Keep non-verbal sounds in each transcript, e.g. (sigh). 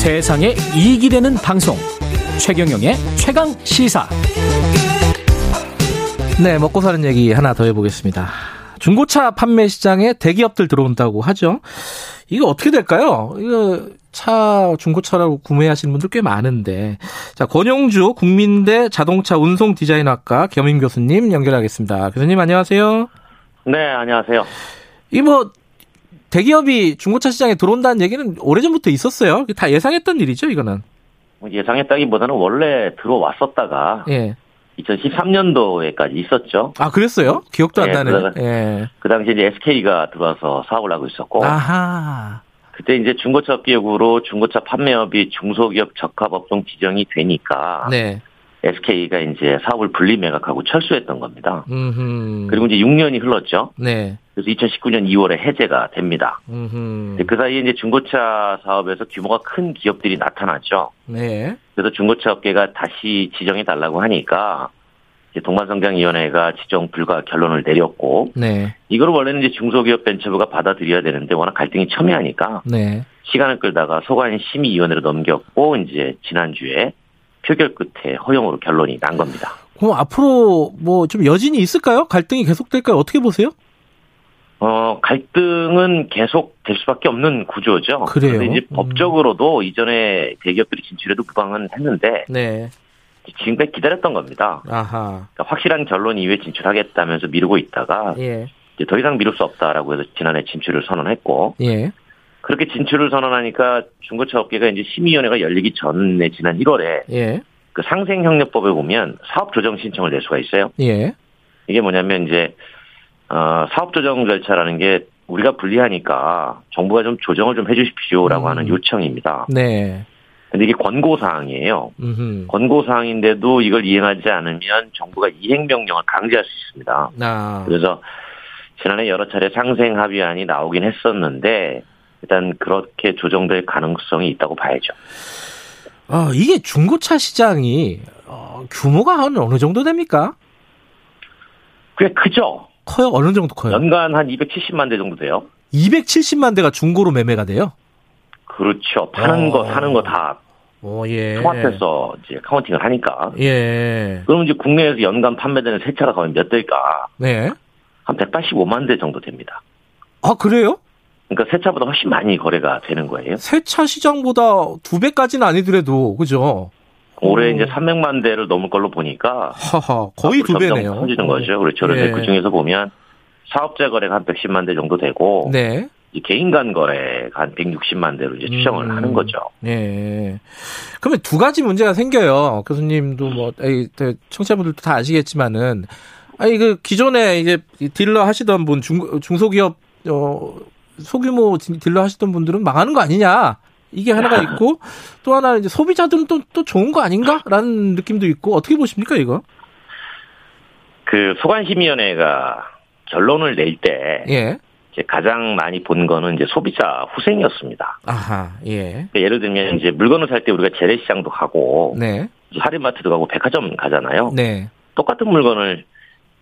세상에 이익이 되는 방송. 최경영의 최강 시사. 네 먹고 사는 얘기 하나 더 해보겠습니다. 중고차 판매 시장에 대기업들 들어온다고 하죠. 이거 어떻게 될까요? 이거 차 중고차라고 구매하시는 분들 꽤 많은데. 자 권영주 국민대 자동차 운송 디자인학과 겸임 교수님 연결하겠습니다. 교수님 안녕하세요. 네 안녕하세요. 이뭐 대기업이 중고차 시장에 들어온다는 얘기는 오래전부터 있었어요 다 예상했던 일이죠 이거는 뭐 예상했다기보다는 원래 들어왔었다가 예. 2013년도에까지 있었죠. 아 그랬어요? 기억도 안 예, 나네. 그러다가- 예. 그 당시에 이제 SK가 들어와서 사업을 하고 있었고 아하. 그때 이제 중고차 업계역으로 중고차 판매업이 중소기업 적합업종 지정이 되니까 네. SK가 이제 사업을 분리 매각하고 철수했던 겁니다. 음. 그리고 이제 6년이 흘렀죠. 네. 그래서 2019년 2월에 해제가 됩니다. 그 사이에 이제 중고차 사업에서 규모가 큰 기업들이 나타났죠. 네. 그래서 중고차 업계가 다시 지정해 달라고 하니까 이제 동반성장위원회가 지정 불가 결론을 내렸고 네. 이걸 원래는 이제 중소기업 벤처부가 받아들여야 되는데 워낙 갈등이 첨예하니까 네. 시간을 끌다가 소관 심의위원회로 넘겼고 이제 지난주에 표결 끝에 허용으로 결론이 난 겁니다. 그럼 앞으로 뭐 좀 여진이 있을까요? 갈등이 계속될까요? 어떻게 보세요? 어 갈등은 계속 될 수밖에 없는 구조죠. 그래요? 근데 이제 음. 법적으로도 이전에 대기업들이 진출해도 무방은 했는데 네. 지금까지 기다렸던 겁니다. 아하. 그러니까 확실한 결론 이후에 진출하겠다면서 미루고 있다가 예. 이제 더 이상 미룰 수 없다라고 해서 지난해 진출을 선언했고 예. 그렇게 진출을 선언하니까 중고차 업계가 이제 심의위원회가 열리기 전에 지난 1월에 예. 그 상생협력법에 보면 사업 조정 신청을 낼 수가 있어요. 예. 이게 뭐냐면 이제 어, 사업 조정 절차라는 게 우리가 불리하니까 정부가 좀 조정을 좀 해주십시오라고 음. 하는 요청입니다. 네. 근데 이게 권고 사항이에요. 음. 권고 사항인데도 이걸 이행하지 않으면 정부가 이행 명령을 강제할 수 있습니다. 아. 그래서 지난해 여러 차례 상생 합의안이 나오긴 했었는데 일단 그렇게 조정될 가능성이 있다고 봐야죠. 어, 이게 중고차 시장이 어, 규모가 한 어느 정도 됩니까? 꽤 크죠. 커요? 어느 정도 커요? 연간 한 270만 대 정도 돼요. 270만 대가 중고로 매매가 돼요? 그렇죠. 파는 어. 거 사는 거 다 오, 예. 통합해서 이제 카운팅을 하니까. 예. 그럼 이제 국내에서 연간 판매되는 새 차가 과연 몇 대일까? 네. 한 185만 대 정도 됩니다. 아, 그래요? 그러니까 새 차보다 훨씬 많이 거래가 되는 거예요. 세차 시장보다 두 배까지는 아니더라도, 그죠? 올해 오. 이제 300만 대를 넘을 걸로 보니까 하하, 거의 두 배네요. 커지는 거죠. 그렇죠. 그런데 예. 그 중에서 보면 사업자 거래가 한 110만 대 정도 되고 네. 개인 간 거래가 한 160만 대로 이제 추정을 음. 하는 거죠. 예. 그러면 두 가지 문제가 생겨요. 교수님도 뭐, 에이, 또 청취자분들도 다 아시겠지만은, 아니, 그, 기존에 이제 딜러 하시던 분, 중, 중소기업, 어, 소규모 딜러 하시던 분들은 망하는 거 아니냐. 이게 하나가 있고, 또 하나는 이제 소비자들은 또, 또 좋은 거 아닌가? 라는 느낌도 있고, 어떻게 보십니까, 이거? 그 소관심의위원회가 결론을 낼때 예. 이제 가장 많이 본 거는 이제 소비자 후생이었습니다. 아하, 예. 그러니까 예를 들면 이제 물건을 살 때 우리가 재래시장도 가고 네. 할인마트도 가고 백화점 가잖아요. 네. 똑같은 물건을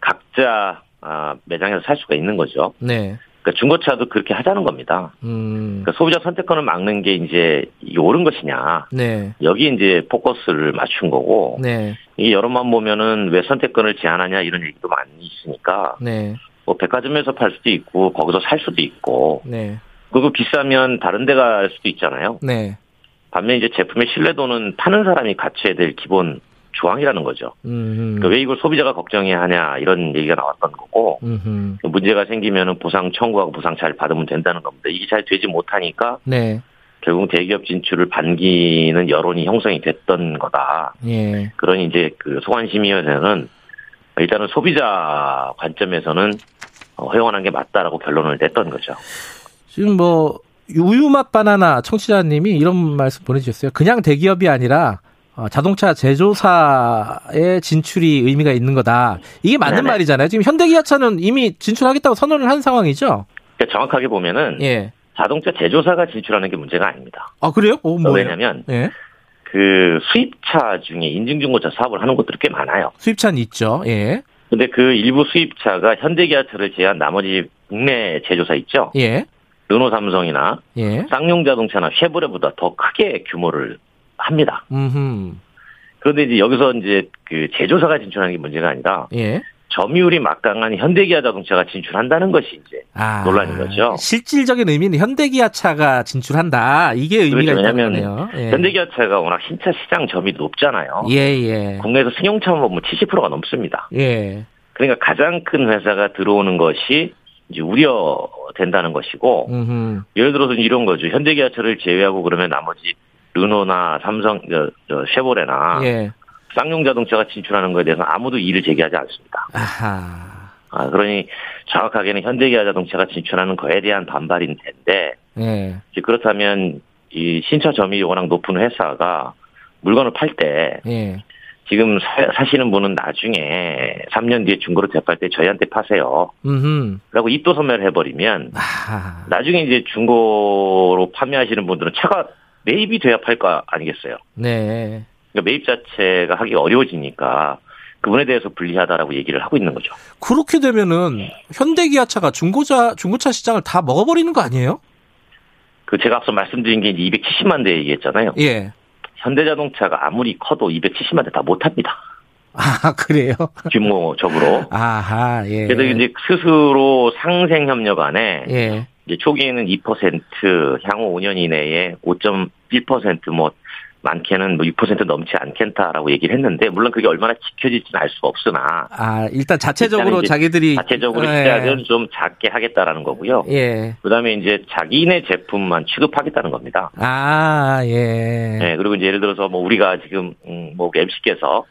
각자 아, 매장에서 살 수가 있는 거죠. 네. 그러니까 중고차도 그렇게 하자는 겁니다. 음. 그러니까 소비자 선택권을 막는 게 이제 옳은 것이냐. 네. 여기 이제 포커스를 맞춘 거고 네. 이게 여론만 보면은 왜 선택권을 제한하냐 이런 얘기도 많이 있으니까 네. 뭐 백화점에서 팔 수도 있고 거기서 살 수도 있고 네. 그거 비싸면 다른 데 갈 수도 있잖아요. 네. 반면 이제 제품의 신뢰도는 파는 사람이 갖춰야 될 기본 조항이라는 거죠. 음. 그러니까 왜 이걸 소비자가 걱정해야 하냐 이런 얘기가 나왔던 거고 음. 문제가 생기면은 보상 청구하고 보상 잘 받으면 된다는 겁니다. 이게 잘 되지 못하니까 네. 결국 대기업 진출을 반기는 여론이 형성이 됐던 거다. 예. 그러니 이제 그 소관심의위원회는 일단은 소비자 관점에서는 어, 허용하는 게 맞다라고 결론을 냈던 거죠. 지금 뭐 우유맛 바나나 청취자님이 이런 말씀 보내주셨어요. 그냥 대기업이 아니라 어, 자동차 제조사의 진출이 의미가 있는 거다. 이게 맞는 네네. 말이잖아요. 지금 현대기아차는 이미 진출하겠다고 선언을 한 상황이죠. 그러니까 정확하게 보면은 예. 자동차 제조사가 진출하는 게 문제가 아닙니다. 아 그래요? 어, 뭐 왜냐하면 예. 그 수입차 중에 인증중고차 사업을 하는 곳들이 꽤 많아요. 수입차는 있죠. 예. 근데 그 일부 수입차가 현대기아차를 제한 나머지 국내 제조사 있죠. 예. 르노 삼성이나 예. 쌍용 자동차나 쉐보레보다 더 크게 규모를 합니다. 음흠. 그런데 이제 여기서 이제 그 제조사가 진출하는 게 문제가 아니라 예. 점유율이 막강한 현대기아 자동차가 진출한다는 것이 이제 아, 논란인 거죠. 실질적인 의미는 현대기아차가 진출한다. 이게 의미가 그렇죠. 왜냐하면. 예. 현대기아차가 워낙 신차 시장 점이 높잖아요. 예, 예. 국내에서 승용차 보면 70%가 넘습니다. 예. 그러니까 가장 큰 회사가 들어오는 것이 이제 우려된다는 것이고 음흠. 예를 들어서 이런 거죠. 현대기아차를 제외하고 그러면 나머지 르노나 삼성, 저, 저 쉐보레나 예. 쌍용 자동차가 진출하는 것에 대해서 아무도 이의를 제기하지 않습니다. 아하. 아, 그러니 정확하게는 현대기아 자동차가 진출하는 거에 대한 반발인 텐데 예. 그렇다면 이 신차 점유율이 워낙 높은 회사가 물건을 팔때 예. 지금 사, 시는 분은 나중에 3년 뒤에 중고로 되팔 때 저희한테 파세요. 음흠. 라고 입도 소매를 해버리면 아하. 나중에 이제 중고로 판매하시는 분들은 차가 매입이 돼야 팔거 아니겠어요. 네. 그러니까 매입 자체가 하기 어려워지니까 그분에 대해서 불리하다라고 얘기를 하고 있는 거죠. 그렇게 되면은 현대기아차가 중고차 중고차 시장을 다 먹어버리는 거 아니에요? 그 제가 앞서 말씀드린 게 이제 270만 대 얘기했잖아요. 예. 현대자동차가 아무리 커도 270만 대 다 못합니다. 아 (laughs) 그래요? 규모적으로. 아하 예. 그래서 이제 스스로 상생 협력 안에 예. 이제 초기에는 2%, 향후 5년 이내에 5.1%뭐 많게는 뭐 6% 넘지 않겠다라고 얘기를 했는데 물론 그게 얼마나 지켜질지는 알 수가 없으나 아 일단 자체적으로 자기들이 자체적으로 예. 시작은 좀 작게 하겠다라는 거고요. 예. 그다음에 이제 자기네 제품만 취급하겠다는 겁니다. 아 예. 네, 그리고 이제 예를 들어서 뭐 우리가 지금 음, 뭐 MC께서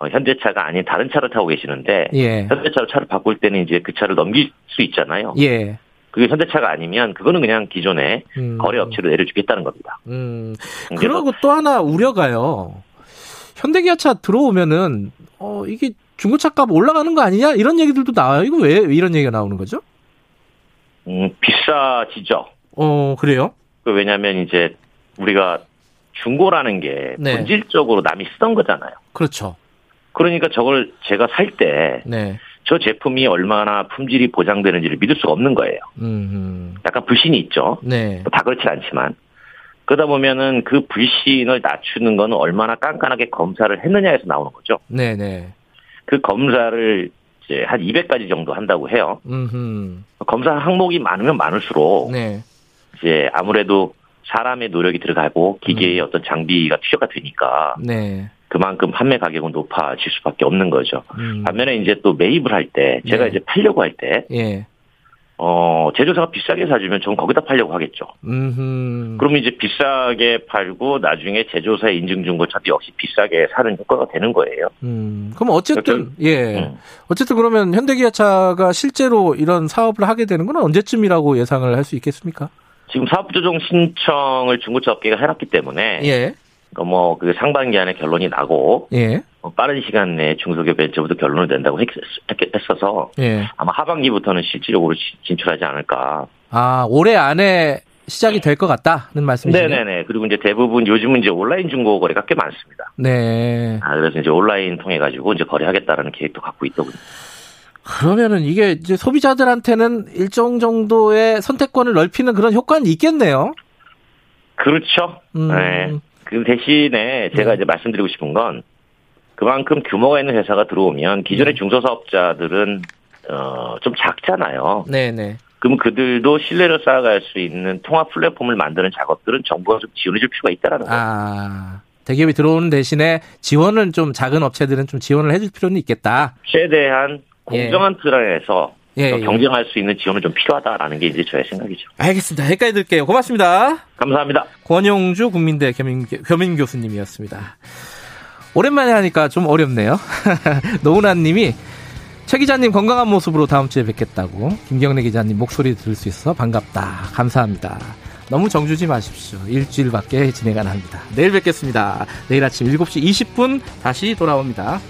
어, 현대차가 아닌 다른 차를 타고 계시는데 예. 현대차로 차를 바꿀 때는 이제 그 차를 넘길 수 있잖아요. 예. 그게 현대차가 아니면 그거는 그냥 기존에 음. 거래 업체로 내려주겠다는 겁니다. 음. 그리고 또 하나 우려가요. 현대기아차 들어오면은 어 이게 중고차 값 올라가는 거 아니냐 이런 얘기들도 나와요. 이거 왜, 왜 이런 얘기가 나오는 거죠? 음, 비싸지죠. 어 그래요? 그 왜냐하면 이제 우리가 중고라는 게 네. 본질적으로 남이 쓰던 거잖아요. 그렇죠. 그러니까 저걸 제가 살 때 저 네. 제품이 얼마나 품질이 보장되는지를 믿을 수가 없는 거예요. 음. 약간 불신이 있죠. 네. 다 그렇지 않지만 그러다 보면은 그 불신을 낮추는 거는 얼마나 깐깐하게 검사를 했느냐에서 나오는 거죠. 네, 네. 그 검사를 이제 한 200가지 정도 한다고 해요. 음. 검사 항목이 많으면 많을수록 네. 이제 아무래도 사람의 노력이 들어가고 기계의 어떤 장비가 투여가 되니까 네. 그만큼 판매 가격은 높아질 수밖에 없는 거죠. 음. 반면에 이제 또 매입을 할 때 제가 네. 이제 팔려고 할 때 예. 어, 제조사가 비싸게 사주면 전 거기다 팔려고 하겠죠. 음. 그러면 이제 비싸게 팔고 나중에 제조사의 인증 중고차도 역시 비싸게 사는 효과가 되는 거예요. 음. 그럼 어쨌든 예. 음. 어쨌든 그러면 현대기아차가 실제로 이런 사업을 하게 되는 건 언제쯤이라고 예상을 할 수 있겠습니까? 지금 사업조정 신청을 중고차 업계가 해놨기 때문에 예. 뭐그 상반기 안에 결론이 나고 예. 뭐 빠른 시간 내에 중소기업 벤처부터 결론을 낸다고 했, 어서 예. 아마 하반기부터는 실질적으로 시- 진출하지 않을까. 아, 올해 안에 시작이 될 것 같다는 말씀이시네요. 네네네. 그리고 이제 대부분 요즘은 이제 온라인 중고 거래가 꽤 많습니다. 네. 아, 그래서 이제 온라인 통해 가지고 이제 거래하겠다라는 계획도 갖고 있더군요. 그러면은 이게 이제 소비자들한테는 일정 정도의 선택권을 넓히는 그런 효과는 있겠네요. 그렇죠. 음. 네. 그 대신에 제가 네. 이제 말씀드리고 싶은 건 그만큼 규모가 있는 회사가 들어오면 기존의 네. 중소사업자들은 어, 좀 작잖아요. 네네. 그럼 그들도 신뢰를 쌓아갈 수 있는 통합 플랫폼을 만드는 작업들은 정부가 좀 지원해줄 필요가 있다라는 거예요. 아, 대기업이 들어오는 대신에 지원을 좀 작은 업체들은 좀 지원을 해줄 필요는 있겠다. 최대한 예. 공정한 틀 안에서 예, 더 예. 경쟁할 수 있는 지원은 좀 필요하다라는 게 이제 저의 생각이죠. 알겠습니다. 여기까지 들게요. 고맙습니다. 감사합니다. 권용주 국민대 겸임, 겸임 교수님이었습니다. 오랜만에 하니까 좀 어렵네요. (laughs) 노은아 님이 최 기자님 건강한 모습으로 다음 주에 뵙겠다고 김경래 기자님 목소리 들을 수 있어 반갑다. 감사합니다. 너무 정주지 마십시오. 일주일밖에 진행 안 합니다. 내일 뵙겠습니다. 내일 아침 7시 20분 다시 돌아옵니다.